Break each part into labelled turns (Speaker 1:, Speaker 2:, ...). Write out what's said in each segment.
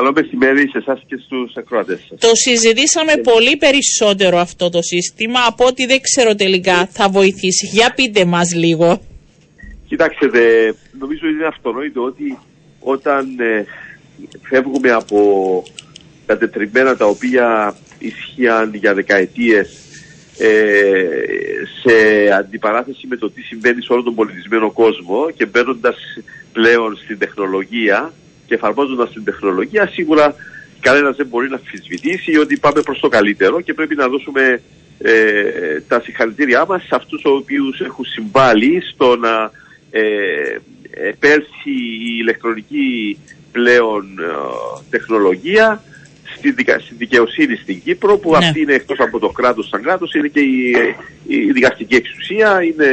Speaker 1: Καλό μεσημέρι σε εσάς και στους ακροατές σας.
Speaker 2: Το συζητήσαμε πολύ περισσότερο αυτό το σύστημα από ότι δεν ξέρω τελικά θα βοηθήσει. Για πείτε μας λίγο.
Speaker 1: Κοιτάξτε, νομίζω είναι αυτονόητο ότι όταν ε, φεύγουμε από τα τετριμμένα τα οποία ισχύαν για δεκαετίες ε, σε αντιπαράθεση με το τι συμβαίνει σε όλο τον πολιτισμένο κόσμο και μπαίνοντας πλέον στην τεχνολογία και εφαρμόζοντας την τεχνολογία, σίγουρα κανένας δεν μπορεί να αμφισβητήσει ότι πάμε προς το καλύτερο και πρέπει να δώσουμε ε, τα συγχαρητήριά μας σε αυτούς οι οποίους έχουν συμβάλει στο να ε, πέρσι η ηλεκτρονική πλέον ε, τεχνολογία στη, δικαιοσύνη στην Κύπρο που ναι. αυτή είναι εκτός από το κράτος σαν κράτος είναι και η, η δικαστική εξουσία, είναι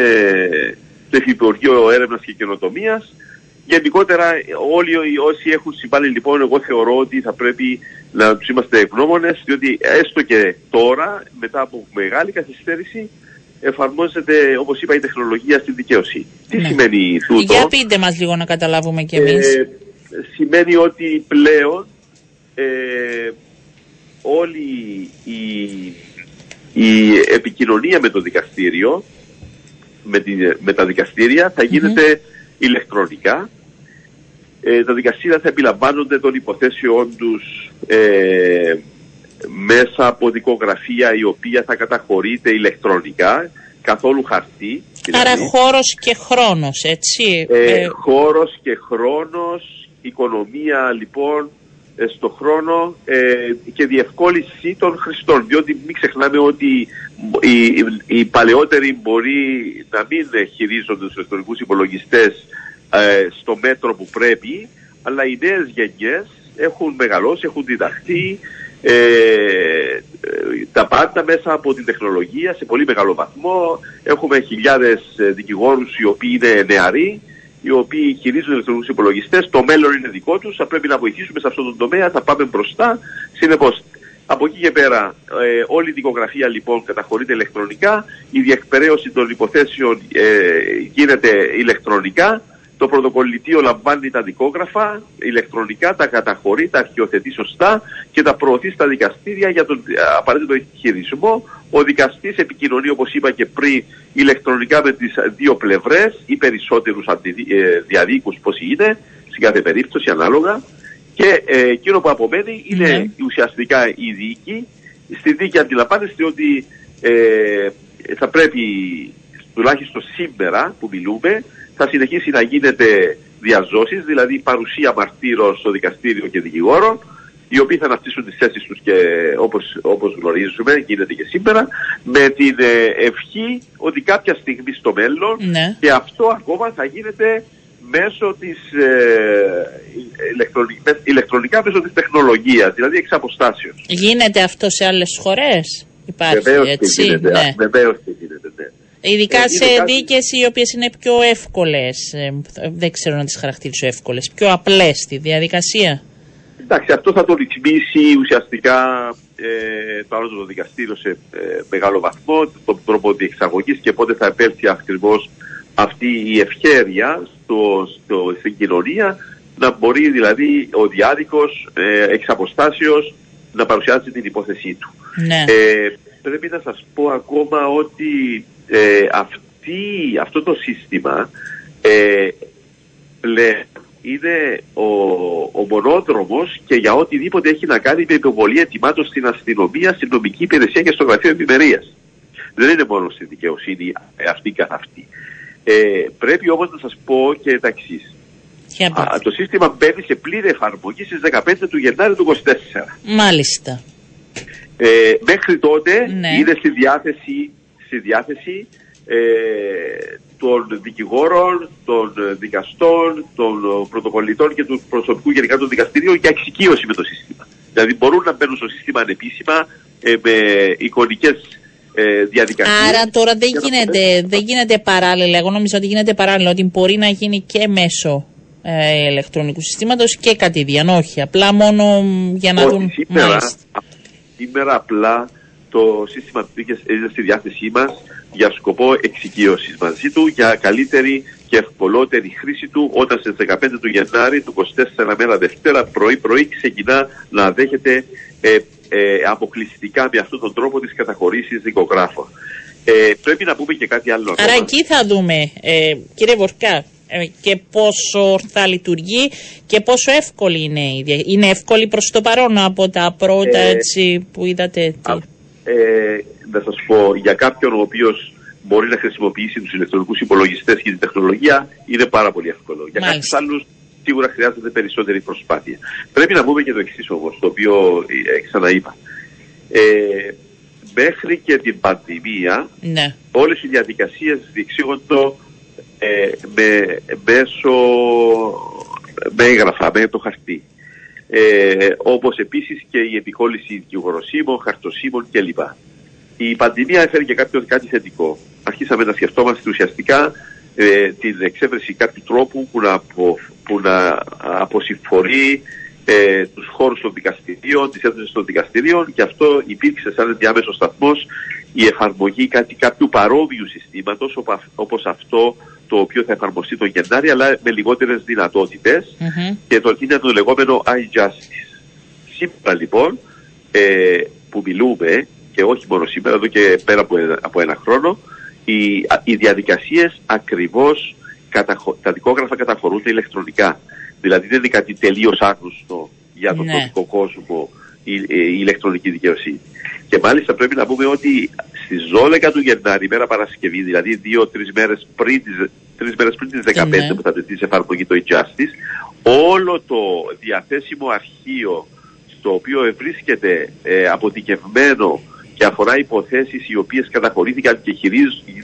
Speaker 1: το Υφυπουργείο Έρευνας και Καινοτομίας Γενικότερα όλοι όσοι έχουν συμβάλει λοιπόν εγώ θεωρώ ότι θα πρέπει να τους είμαστε ευγνώμονες διότι έστω και τώρα μετά από μεγάλη καθυστέρηση εφαρμόζεται όπως είπα η τεχνολογία στην δικαίωση. Τι ναι. σημαίνει τούτο;
Speaker 2: Για πείτε μας λίγο να καταλάβουμε κι εμείς. Ε,
Speaker 1: σημαίνει ότι πλέον ε, όλη η, η επικοινωνία με το δικαστήριο με, με τα δικαστήρια θα γίνεται ηλεκτρονικά ε, τα δικαστήρια θα επιλαμβάνονται των υποθέσεών τους ε, μέσα από δικογραφία η οποία θα καταχωρείται ηλεκτρονικά, καθόλου χαρτί.
Speaker 2: Δηλαδή. Άρα χώρος και χρόνος, έτσι.
Speaker 1: Ε, ε, χώρος και χρόνος, οικονομία λοιπόν ε, στο χρόνο και διευκόλυνση των χρηστών. Διότι μην ξεχνάμε ότι οι, οι, οι παλαιότεροι μπορεί να μην χειρίζονται τους ηλεκτρονικούς υπολογιστές ε, στο μέτρο που πρέπει, αλλά οι νέες γενιές έχουν μεγαλώσει, έχουν διδαχθεί ε, ε, τα πάντα μέσα από την τεχνολογία σε πολύ μεγάλο βαθμό. Έχουμε χιλιάδες ε, δικηγόρους οι οποίοι είναι νεαροί, οι οποίοι χειρίζονται ηλεκτρονικούς υπολογιστές, το μέλλον είναι δικό τους, θα πρέπει να βοηθήσουμε σε αυτό το τομέα, θα πάμε μπροστά. Συνεπώς, από εκεί και πέρα, ε, όλη η δικογραφία λοιπόν καταχωρείται ηλεκτρονικά, η διεκπαιρέωση των υποθέσεων ε, γίνεται ηλεκτρονικά, το πρωτοκολλητήριο λαμβάνει τα δικόγραφα ηλεκτρονικά, τα καταχωρεί, τα αρχιοθετεί σωστά και τα προωθεί στα δικαστήρια για τον απαραίτητο χειρισμό. Ο δικαστής επικοινωνεί, όπως είπα και πριν, ηλεκτρονικά με τις δύο πλευρές ή περισσότερους ε, διαδίκους, πώς είναι, στην κάθε περίπτωση ανάλογα. Και ε, εκείνο που απομένει είναι ναι. ουσιαστικά η δίκη. Στη δίκη αντιλαμβάνεστε ότι ε, θα πρέπει τουλάχιστον σήμερα που μιλούμε θα συνεχίσει να γίνεται διαζώσεις, δηλαδή παρουσία μαρτύρων στο δικαστήριο και δικηγόρων, οι οποίοι θα αναπτύσσουν τις θέσεις τους και όπως, όπως γνωρίζουμε, γίνεται και σήμερα, με την ε, ευχή ότι κάποια στιγμή στο μέλλον ναι. και αυτό ακόμα θα γίνεται μέσω της ε, ηλεκτρονικά μέσω της τεχνολογίας, δηλαδή εξ αποστάσεως.
Speaker 2: Γίνεται αυτό σε άλλες χώρες, υπάρχει
Speaker 1: βεβαίως
Speaker 2: έτσι.
Speaker 1: Και γίνεται, ναι. Βεβαίως και γίνεται, ναι.
Speaker 2: Ειδικά ε, σε κάτι... δίκες οι οποίες είναι πιο εύκολες. Ε, δεν ξέρω να τις χαρακτηρίσω εύκολες. Πιο απλές στη διαδικασία.
Speaker 1: Εντάξει, αυτό θα το ρυθμίσει ουσιαστικά ε, το άλλο το δικαστήριο σε ε, μεγάλο βαθμό, τον τρόπο διεξαγωγής και πότε θα επέλθει ακριβώς αυτή η ευχέρεια στο, στο, στην κοινωνία να μπορεί δηλαδή ο διάδικος ε, εξ να παρουσιάζει την υπόθεσή του.
Speaker 2: Ναι.
Speaker 1: Ε, πρέπει να σας πω ακόμα ότι ε, αυτή, αυτό το σύστημα ε, είναι ο, ο μονόδρομος και για οτιδήποτε έχει να κάνει με υποβολή ετοιμάτων στην αστυνομία, στην νομική υπηρεσία και στο γραφείο ευημερίας. Δεν είναι μόνο στη δικαιοσύνη αυτή καθ' αυτή. Ε, πρέπει όμως να σας πω και τα εξής. το σύστημα μπαίνει σε πλήρη εφαρμογή στις 15 του Γενάρη του 2024.
Speaker 2: Μάλιστα.
Speaker 1: Ε, μέχρι τότε ναι. είναι στη διάθεση στη διάθεση ε, των δικηγόρων, των δικαστών, των πρωτοκολλητών και του προσωπικού γενικά των δικαστηρίων για εξοικείωση με το σύστημα. Δηλαδή μπορούν να μπαίνουν στο σύστημα ανεπίσημα ε, με εικονικές ε, διαδικασίες.
Speaker 2: Άρα τώρα δεν γίνεται, δεν γίνεται παράλληλα. Εγώ νομίζω ότι γίνεται παράλληλα, ότι μπορεί να γίνει και μέσω ε, ηλεκτρονικού συστήματος και κατηδίαν. Όχι, απλά μόνο για να δουν.
Speaker 1: Σήμερα, σήμερα απλά το σύστημα είναι στη διάθεσή μας για σκοπό εξοικείωσης μαζί του, για καλύτερη και ευκολότερη χρήση του όταν στις 15 του Γενάρη του 24 μέρα Δευτέρα πρωί-πρωί ξεκινά να δέχεται ε, ε, αποκλειστικά με αυτόν τον τρόπο τις καταχωρήσεις δικογράφων. Ε, πρέπει να πούμε και κάτι άλλο.
Speaker 2: Άρα εκεί θα δούμε, ε, κύριε Βορκά, ε, και πόσο θα λειτουργεί και πόσο εύκολη είναι η Είναι εύκολη προς το παρόν από τα πρώτα ε, έτσι που είδατε. Τι.
Speaker 1: Ε, να σας πω, για κάποιον ο οποίος μπορεί να χρησιμοποιήσει τους ηλεκτρονικούς υπολογιστές και την τεχνολογία είναι πάρα πολύ εύκολο. Για κάποιους άλλους σίγουρα χρειάζεται περισσότερη προσπάθεια. Πρέπει να πούμε και το εξής όμως, το οποίο ε, ξαναείπα. Ε, μέχρι και την πανδημία ναι. όλες οι διαδικασίες διεξήγονται ε, με, μέσω με έγγραφα, με το χαρτί. Ε, όπως επίσης και η επικόλυση δικηγοροσύμων, χαρτοσύμων κλπ. Η πανδημία έφερε και κάποιος κάτι θετικό. Αρχίσαμε να σκεφτόμαστε ουσιαστικά ε, την εξέβρεση κάποιου τρόπου που να, απο, που να αποσυμφορεί ε, τους χώρους των δικαστηρίων, τις έντονες των δικαστηρίων και αυτό υπήρξε σαν διάμεσο σταθμός η εφαρμογή κάτι, κάποιου παρόμοιου συστήματος όπως αυτό το οποίο θα εφαρμοστεί τον Γενάρη αλλά με λιγότερες και το, είναι το λεγόμενο iJustice. Σήμερα λοιπόν ε, που μιλούμε και όχι μόνο σήμερα εδώ και πέρα από ένα, από ένα χρόνο οι, οι διαδικασίες ακριβώς τα δικόγραφα καταχωρούνται ηλεκτρονικά. Δηλαδή δεν είναι κάτι τελείως άγνωστο για τον ναι. κόσμο η, η, η ηλεκτρονική δικαιοσύνη. Και μάλιστα πρέπει να πούμε ότι στις 12 του Γενάρη, μέρα Παρασκευή, δηλαδή δύο-τρεις μέρες πριν τις, τρεις μέρες πριν τις 15 ναι. που θα τεθεί σε εφαρμογή το e-justice, όλο το διαθέσιμο αρχείο στο οποίο βρίσκεται ε, αποθηκευμένο και αφορά υποθέσεις οι οποίες καταχωρήθηκαν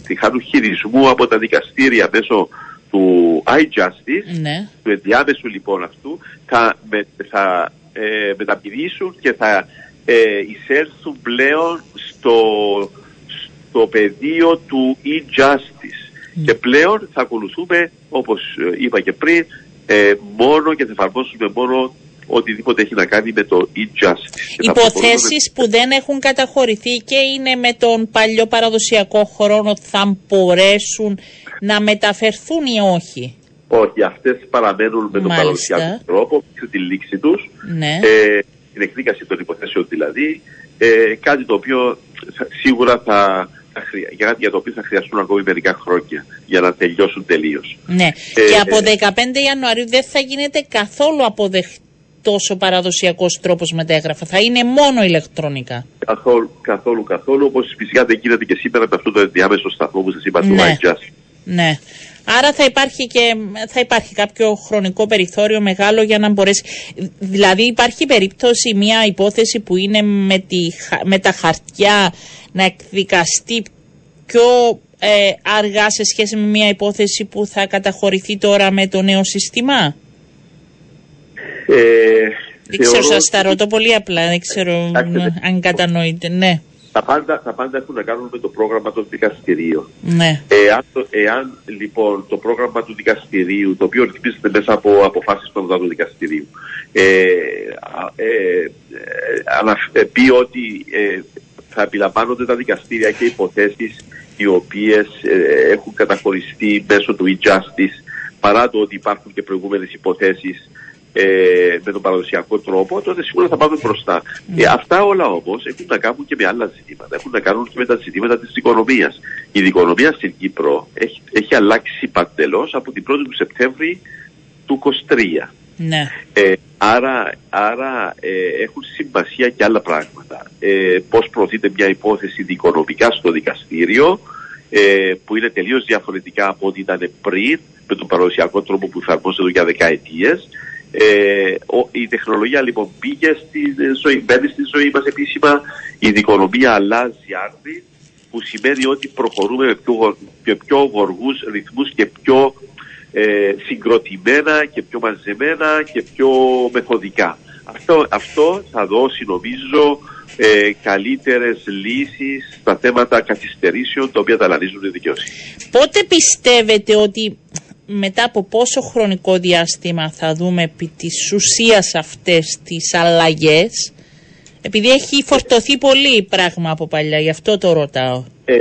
Speaker 1: και χάνουν χειρισμού από τα δικαστήρια μέσω του iJustice, ναι. του ενδιάμεσου λοιπόν αυτού, θα, με, θα ε, μεταπηδήσουν και θα ε, εισέλθουν πλέον στο, στο πεδίο του e-justice. Mm. Και πλέον θα ακολουθούμε, όπως ε, είπα και πριν, ε, μόνο και θα εφαρμόσουμε μόνο οτιδήποτε έχει να κάνει με το e-justice.
Speaker 2: Υποθέσεις που δεν έχουν καταχωρηθεί και είναι με τον παλιό παραδοσιακό χρόνο θα μπορέσουν να μεταφερθούν ή όχι;
Speaker 1: Όχι, αυτές παραμένουν με τον παραδοσιακό τρόπο, σε τη λήξη τους.
Speaker 2: Ναι.
Speaker 1: Ε, την εκδίκαση των υποθέσεων δηλαδή, ε, κάτι το οποίο σίγουρα θα, για, για το οποίο θα χρειαστούν ακόμη μερικά χρόνια για να τελειώσουν τελείως.
Speaker 2: Ναι. Ε, και από 15 Ιανουαρίου δεν θα γίνεται καθόλου αποδεκτός ο παραδοσιακός τρόπος μετέγραφα. Θα είναι μόνο ηλεκτρονικά.
Speaker 1: Καθόλου, καθόλου, καθόλου. Όπως φυσικά δεν γίνεται και σήμερα με αυτό το ενδιάμεσο σταθμό που σας είπα, ναι. το
Speaker 2: Ναι. Άρα θα υπάρχει και θα υπάρχει κάποιο χρονικό περιθώριο μεγάλο για να μπορέσει. Δηλαδή υπάρχει περίπτωση μια υπόθεση που είναι με, τη, με τα χαρτιά να εκδικαστεί πιο ε, αργά σε σχέση με μια υπόθεση που θα καταχωρηθεί τώρα με το νέο σύστημα;
Speaker 1: Ε,
Speaker 2: δεν ξέρω, σας τα ρωτώ πολύ απλά, δεν ξέρω αν κατανοείτε. Ναι.
Speaker 1: Τα πάντα, τα πάντα έχουν να κάνουν με το πρόγραμμα του δικαστηρίου.
Speaker 2: Ναι.
Speaker 1: Εάν, εάν λοιπόν το πρόγραμμα του δικαστηρίου, το οποίο ρυθμίζεται μέσα από αποφάσεις των του δικαστηρίου, ε, ε, ε, πει ότι ε, θα επιλαμβάνονται τα δικαστήρια και υποθέσεις οι οποίες ε, έχουν καταχωριστεί μέσω του e-justice παρά το ότι υπάρχουν και προηγούμενες υποθέσεις ε, με τον παραδοσιακό τρόπο, τότε σίγουρα θα πάμε μπροστά. Ε, αυτά όλα όμως έχουν να κάνουν και με άλλα ζητήματα. Έχουν να κάνουν και με τα ζητήματα της οικονομίας. Η δικονομία στην Κύπρο έχει, έχει αλλάξει παντελώς από την 1η του Σεπτέμβρη του 23.
Speaker 2: Ναι.
Speaker 1: Ε, άρα άρα ε, έχουν σημασία και άλλα πράγματα. Ε, πώς προωθείται μια υπόθεση δικονομικά στο δικαστήριο, ε, που είναι τελείως διαφορετικά από ό,τι ήταν πριν, με τον παραδοσιακό τρόπο που εφαρμόζεται για δεκαετίες. Ε, η τεχνολογία λοιπόν πήγε στη ζωή, μπαίνει στη ζωή μας επίσημα, η δικονομία αλλάζει άρθρη, που σημαίνει ότι προχωρούμε με πιο, με πιο γοργούς ρυθμούς και πιο ε, συγκροτημένα και πιο μαζεμένα και πιο μεθοδικά. Αυτό, αυτό θα δώσει νομίζω ε, καλύτερες λύσεις στα θέματα καθυστερήσεων τα οποία τα αναλύζουν οι δικαιοσύνη.
Speaker 2: Πότε πιστεύετε ότι μετά από πόσο χρονικό διάστημα θα δούμε επί της ουσίας αυτές τις αλλαγές επειδή έχει φορτωθεί πολύ πράγμα από παλιά, γι' αυτό το ρωτάω.
Speaker 1: Ε,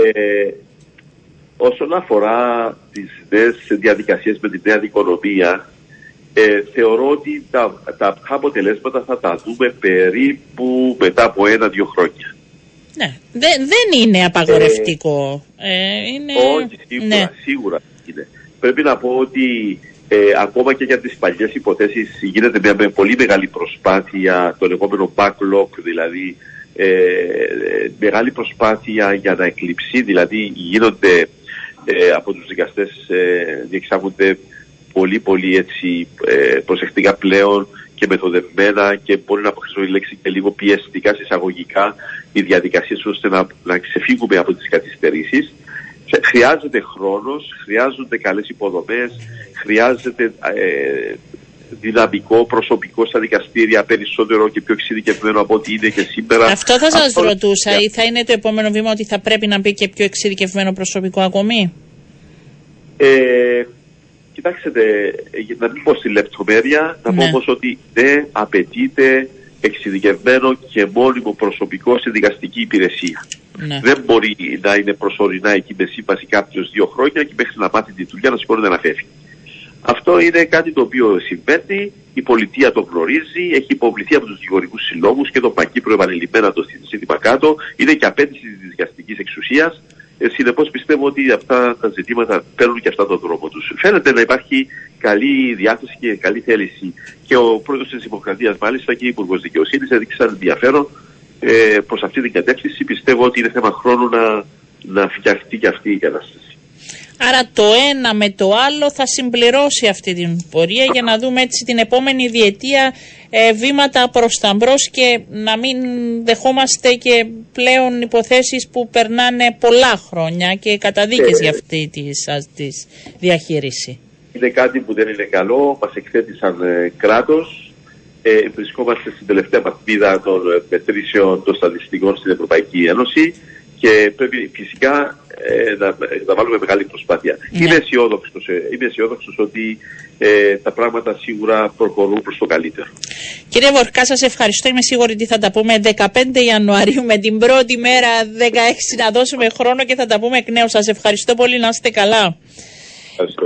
Speaker 1: όσον αφορά τις νέες διαδικασίες με τη νέα οικονομία, ε, θεωρώ ότι τα, τα αποτελέσματα θα τα δούμε περίπου μετά από ένα-δύο χρόνια.
Speaker 2: Ναι, δεν, δεν είναι απαγορευτικό. Ε, είναι...
Speaker 1: Όχι, σίγουρα, ναι. σίγουρα είναι. Πρέπει να πω ότι ε, ακόμα και για τις παλιές υποθέσεις γίνεται μια πολύ μεγάλη προσπάθεια, το λεγόμενο backlog, δηλαδή ε, μεγάλη προσπάθεια για να εκλειψεί, δηλαδή γίνονται ε, από τους δικαστές, ε, διεξάγονται πολύ πολύ έτσι ε, προσεκτικά πλέον και μεθοδευμένα και μπορεί να αποκτήσω η λέξη και λίγο πιεστικά εισαγωγικά οι διαδικασίες ώστε να, να ξεφύγουμε από τις καθυστερήσεις. Χρειάζεται χρόνος, χρειάζονται καλές υποδομές, χρειάζεται ε, δυναμικό προσωπικό στα δικαστήρια περισσότερο και πιο εξειδικευμένο από ό,τι είναι και σήμερα.
Speaker 2: Αυτό θα σας ρωτούσα ή θα είναι το επόμενο βήμα ότι θα πρέπει να μπει και πιο εξειδικευμένο προσωπικό ακόμη;
Speaker 1: Ε, κοιτάξτε, να μην πω στη λεπτομέρεια, να πω ναι. όμως ότι δεν απαιτείται εξειδικευμένο και μόνιμο προσωπικό στη δικαστική υπηρεσία. Ναι. Δεν μπορεί να είναι προσωρινά εκεί με σύμβαση κάποιος δύο χρόνια και μέχρι να μάθει τη δουλειά να σηκώνεται να φεύγει. Αυτό είναι κάτι το οποίο συμβαίνει, η πολιτεία το γνωρίζει, έχει υποβληθεί από τους δικηγορικούς συλλόγους και το Πακύπρο επανειλημμένα το σύνθημα κάτω, είναι και απέτηση της δικαστικής εξουσίας. Ε, Συνεπώς πιστεύω ότι αυτά τα ζητήματα παίρνουν και αυτά τον τρόπο τους. Φαίνεται να υπάρχει καλή διάθεση και καλή θέληση. Και ο πρόεδρος της Δημοκρατίας, μάλιστα και ο Υπουργός Δικαιοσύνης, έδειξαν ενδιαφέρον ε, προς αυτή την κατεύθυνση. Πιστεύω ότι είναι θέμα χρόνου να, να φτιαχτεί και αυτή η κατάσταση.
Speaker 2: Άρα το ένα με το άλλο θα συμπληρώσει αυτή την πορεία για να δούμε έτσι την επόμενη διετία ε, βήματα προς τα μπρος και να μην δεχόμαστε και πλέον υποθέσεις που περνάνε πολλά χρόνια και καταδίκες για αυτή τη της διαχείριση.
Speaker 1: Είναι κάτι που δεν είναι καλό, μας εκθέτει σαν ε, κράτος. Ε, βρισκόμαστε στην τελευταία βαθμίδα των ε, μετρήσεων των στατιστικών στην Ευρωπαϊκή Ένωση και πρέπει φυσικά ε, να, να βάλουμε μεγάλη προσπάθεια. Ναι. Είμαι αισιόδοξος ε, ότι ε, τα πράγματα σίγουρα προχωρούν προς το καλύτερο.
Speaker 2: Κύριε Βορκά, σας ευχαριστώ. Είμαι σίγουρη ότι θα τα πούμε 15 Ιανουαρίου με την πρώτη μέρα 16 να δώσουμε χρόνο και θα τα πούμε εκ νέου. Σας ευχαριστώ πολύ. Να είστε καλά.
Speaker 1: Ευχαριστώ.